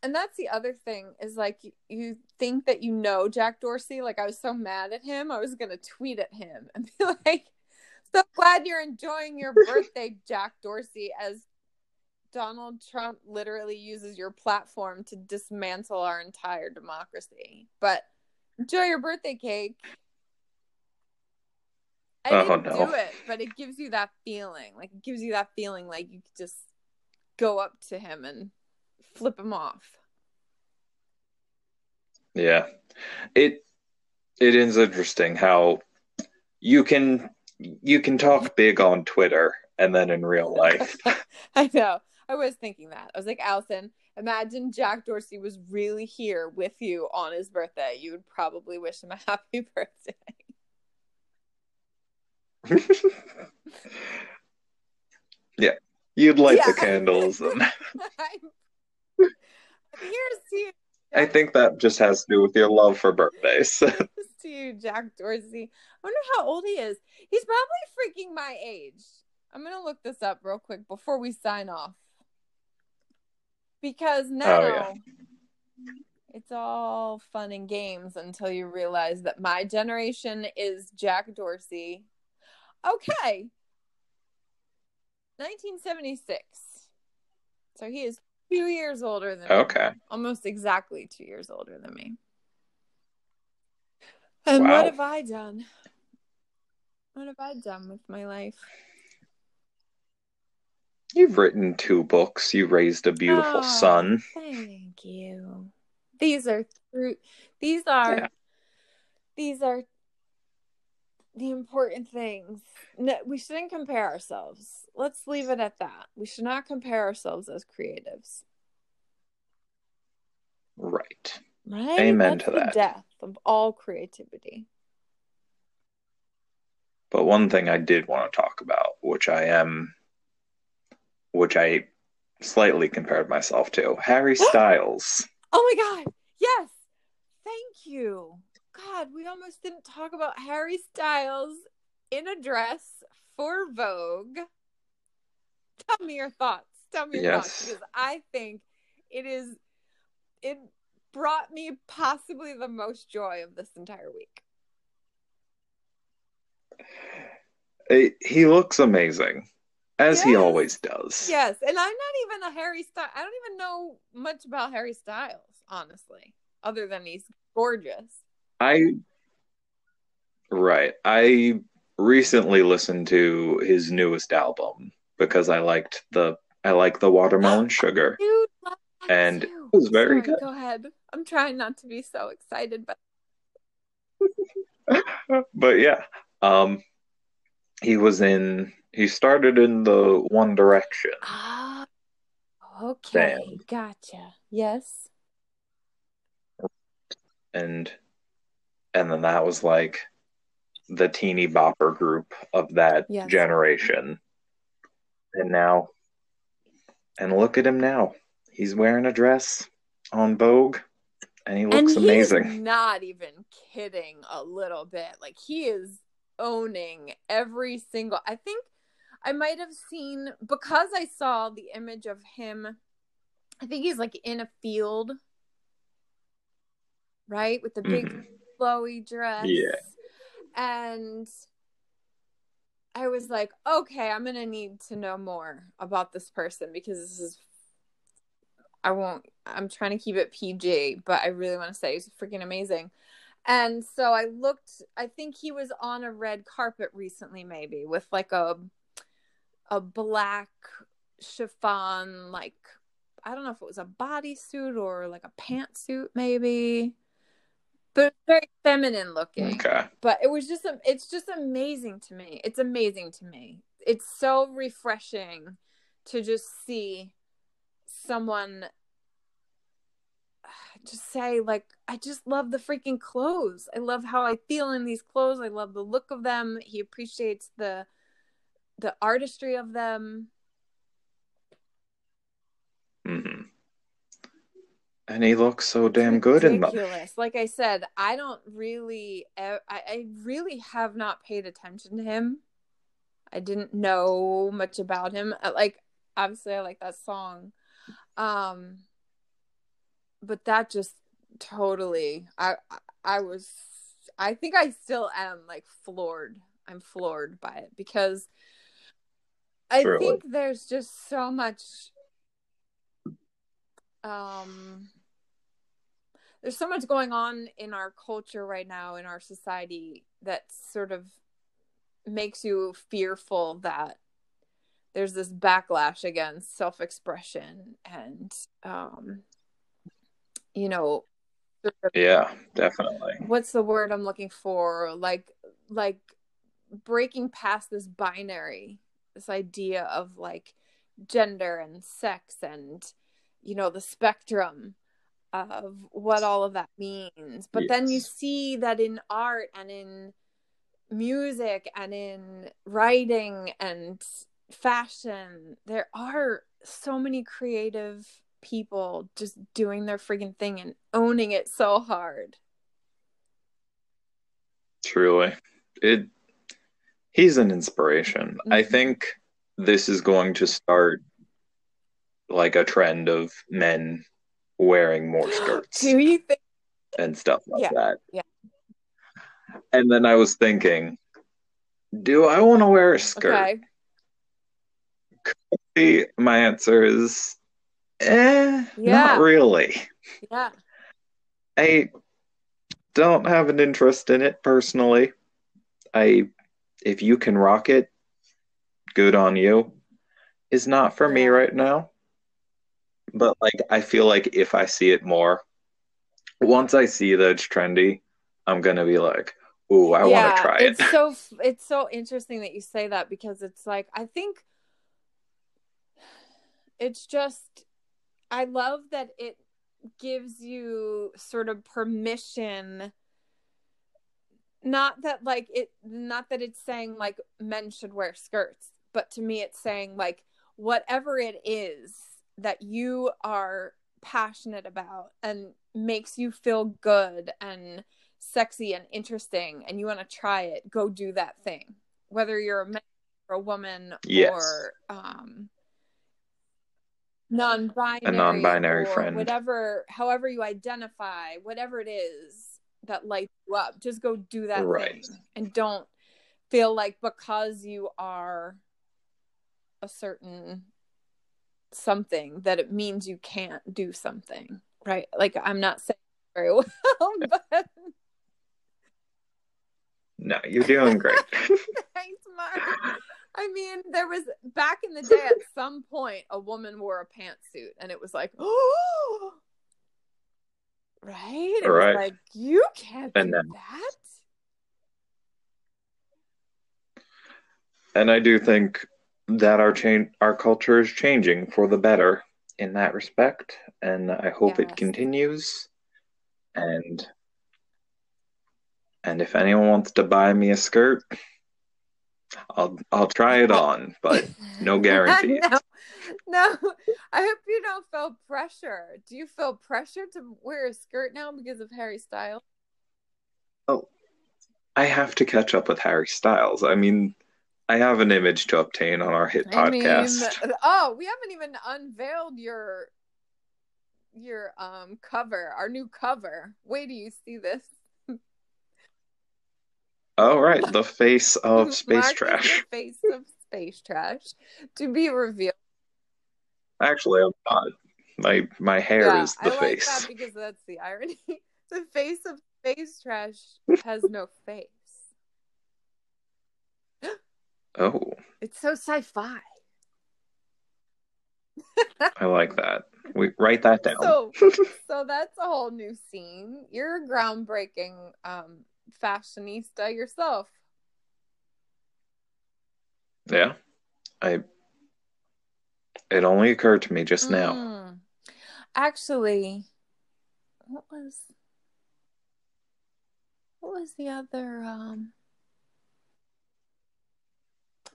and that's the other thing is like you, you think that you know Jack Dorsey. Like I was so mad at him, I was gonna tweet at him and be like, "So glad you're enjoying your birthday, Jack Dorsey." As Donald Trump literally uses your platform to dismantle our entire democracy. But enjoy your birthday cake. I Oh, didn't no. do it, but it gives you that feeling. Like it gives you that feeling like you could just go up to him and flip him off. Yeah. It it is interesting how you can you can talk big on Twitter and then in real life. I know. I was thinking that. I was like, Allison, imagine Jack Dorsey was really here with you on his birthday. You would probably wish him a happy birthday. yeah. You'd light the candles and I'm- Here's to you. I think that just has to do with your love for birthdays. To you, Jack Dorsey. I wonder how old he is. He's probably freaking my age. I'm gonna look this up real quick before we sign off. Because oh, now Oh, yeah. it's all fun and games until you realize that my generation is Jack Dorsey. Okay. 1976. So he is two years older than me. okay. Almost exactly two years older than me. And Wow. what have I done? What have I done with my life? You've written two books. You raised a beautiful Oh, son. Thank you. These are through these are Yeah. these are the important things. No, we shouldn't compare ourselves. Let's leave it at that. We should not compare ourselves as creatives. Right. Right? Amen That's to that. death of all creativity. But one thing I did want to talk about, which I am, which I slightly compared myself to, Harry Styles. Oh my god. Yes. Thank you. God, we almost didn't talk about Harry Styles in a dress for Vogue. Tell me your thoughts. Tell me your thoughts because I think it is it brought me possibly the most joy of this entire week. It- he looks amazing, as he always does. Yes, and I'm not even a Harry Styles. I don't even know much about Harry Styles, honestly, other than he's gorgeous. I right. I recently listened to his newest album because I liked the I like the watermelon sugar. Dude, And too. it was very Sorry, good. Go ahead. I'm trying not to be so excited, but But yeah, um, he was in. He started in the One Direction. ah, okay, Band. gotcha. Yes. and and then that was like the teeny bopper group of that Yes. generation and now and look at him now he's wearing a dress on vogue and he and looks he's amazing not even kidding a little bit. Like he is owning every single. I think I might have seen because I saw the image of him. I think he's like in a field, right, with the big Mhm. flowy dress. Yeah. And I was like, okay, I'm gonna need to know more about this person because this is. I won't. I'm trying to keep it PG, but I really want to say he's freaking amazing. And so I looked. I think he was on a red carpet recently, maybe with like a a black chiffon, like I don't know if it was a bodysuit or like a pantsuit, maybe, but very feminine looking okay but it was just it's just amazing to me it's amazing to me it's so refreshing to just see someone just say like i just love the freaking clothes i love how i feel in these clothes i love the look of them he appreciates the the artistry of them hmm and he looks so damn good in them ridiculous. Like I said, I don't really, I, I really have not paid attention to him. I didn't know much about him. Uh, Like obviously, I like that song, um, but that just totally, I, I, was, I think I still am like floored. I'm floored by it because I think there's just so much um there's so much going on in our culture right now in our society that sort of makes you fearful that there's this backlash against self-expression and um you know yeah definitely. what's the word i'm looking for? Like like breaking past this binary this idea of like gender and sex and you know the spectrum of what all of that means. But then you see that in art and in music and in writing and fashion there are so many creative people just doing their freaking thing and owning it so hard Truly. It he's an inspiration. I Mhm. think this is going to start like a trend of men wearing more skirts do you think and stuff like Yeah, that. yeah. And then I was thinking, do I want to wear a skirt? okay My answer is eh, Yeah. not really. yeah I don't have an interest in it personally. I if you can rock it, good on you. Is not for me right now. But like I feel like if I see it more, once I see that it's trendy, I'm gonna be like, ooh, I want to try it. It's so it's so interesting that you say that because it's like I think it's just I love that it gives you sort of permission not that like it not that it's saying like men should wear skirts but to me it's saying like whatever it is that you are passionate about and makes you feel good and sexy and interesting and you want to try it go do that thing whether you're a man or a woman Yes. or um non-binary A non-binary friend. whatever however you identify whatever it is that lights you up just go do that Right. thing and don't feel like because you are a certain something that it means you can't do something right like i'm not saying very well but No, you're doing great. thanks mark I mean, there was back in the day at some point a woman wore a pantsuit and it was like, oh, right? It Right. like, you can't And do then- that. And I do think that our change, our culture is changing for the better in that respect, and I hope Yes. it continues. And and if anyone wants to buy me a skirt, I'll I'll try it on, but no guarantees. no, no, I hope you don't feel pressure. Do you feel pressure to wear a skirt now because of Harry Styles? Oh, I have to catch up with Harry Styles. I mean, I have an image to obtain on our hit I mean, podcast. oh, we haven't even unveiled your your um cover, our new cover. Wait do you see this. Oh, right, the face of space Mark trash. The face of space trash to be revealed. Actually, I'm not. My my hair yeah, is I the like face. that because that's the irony. the face of space trash has no face. Oh, It's so sci-fi. I like that. We write that down. So, so that's a whole new scene. You're a groundbreaking um, fashionista yourself. yeah, I. It only occurred to me just now. Mm. Actually, what was what was the other? Um,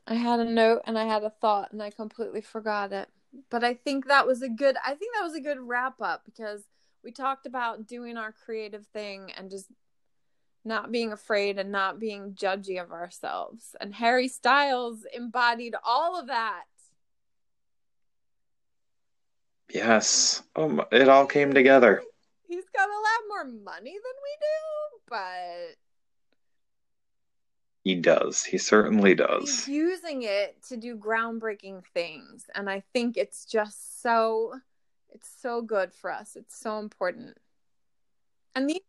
I had a note and I had a thought and I completely forgot it. But I think that was a good. I think that was a good wrap up because we talked about doing our creative thing and just not being afraid and not being judgy of ourselves. And Harry Styles embodied all of that. Yes. Um, it all came together. He's got a lot more money than we do, but He does. He certainly does. he's using it to do groundbreaking things. And I think it's just so it's so good for us. It's so important. And these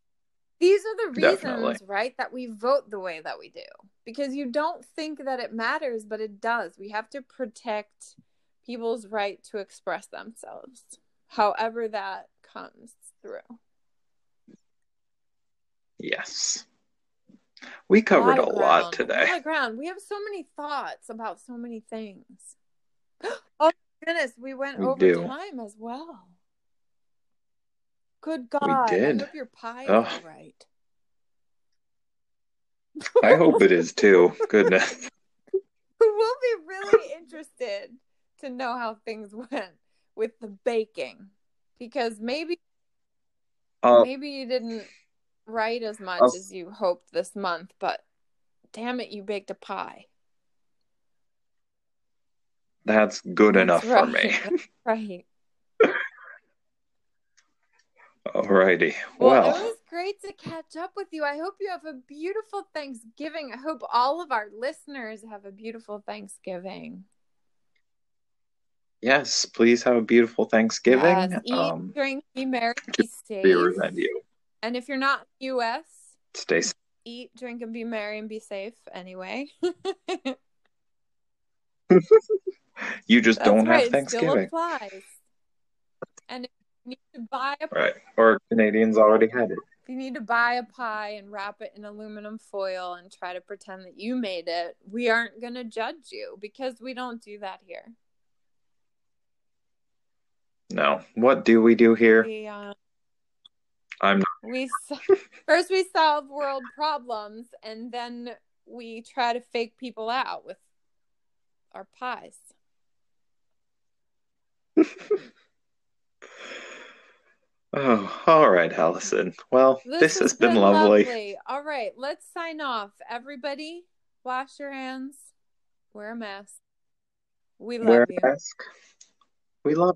these are the reasons, Definitely. right, that we vote the way that we do. Because you don't think that it matters, but it does. We have to protect people's right to express themselves, however that comes through. Yes. We covered a lot today. A lot ground. We have so many thoughts about so many things. Oh goodness, we went We over do. time as well. Good God! did. I hope your pie is all right. I hope it is too. Goodness. we'll be really interested to know how things went with the baking, because maybe Uh, maybe you didn't write as much I'll- as you hoped this month, but damn it, you baked a pie. that's good enough That's for me. right. Alrighty. Well, Well, it was great to catch up with you. I hope you have a beautiful Thanksgiving. I hope all of our listeners have a beautiful Thanksgiving. yes, please have a beautiful Thanksgiving. Yes, eat, Um, drink, be merry, be safe. and you. And if you're not in the US, Stay safe. eat, drink, and be merry and be safe anyway. You just That's don't right, have Thanksgiving. And if you need to buy a Right. Or Canadians already had it. you need to buy a pie and wrap it in aluminum foil and try to pretend that you made it, we aren't going to judge you because we don't do that here. No. What do we do here? We uh, I'm we first we solve world problems and then we try to fake people out with our pies. Oh, all right, Allison. Well, this, has been, lovely. All right, let's sign off. Everybody, wash your hands, wear a mask. We love Wear you. a mask. We love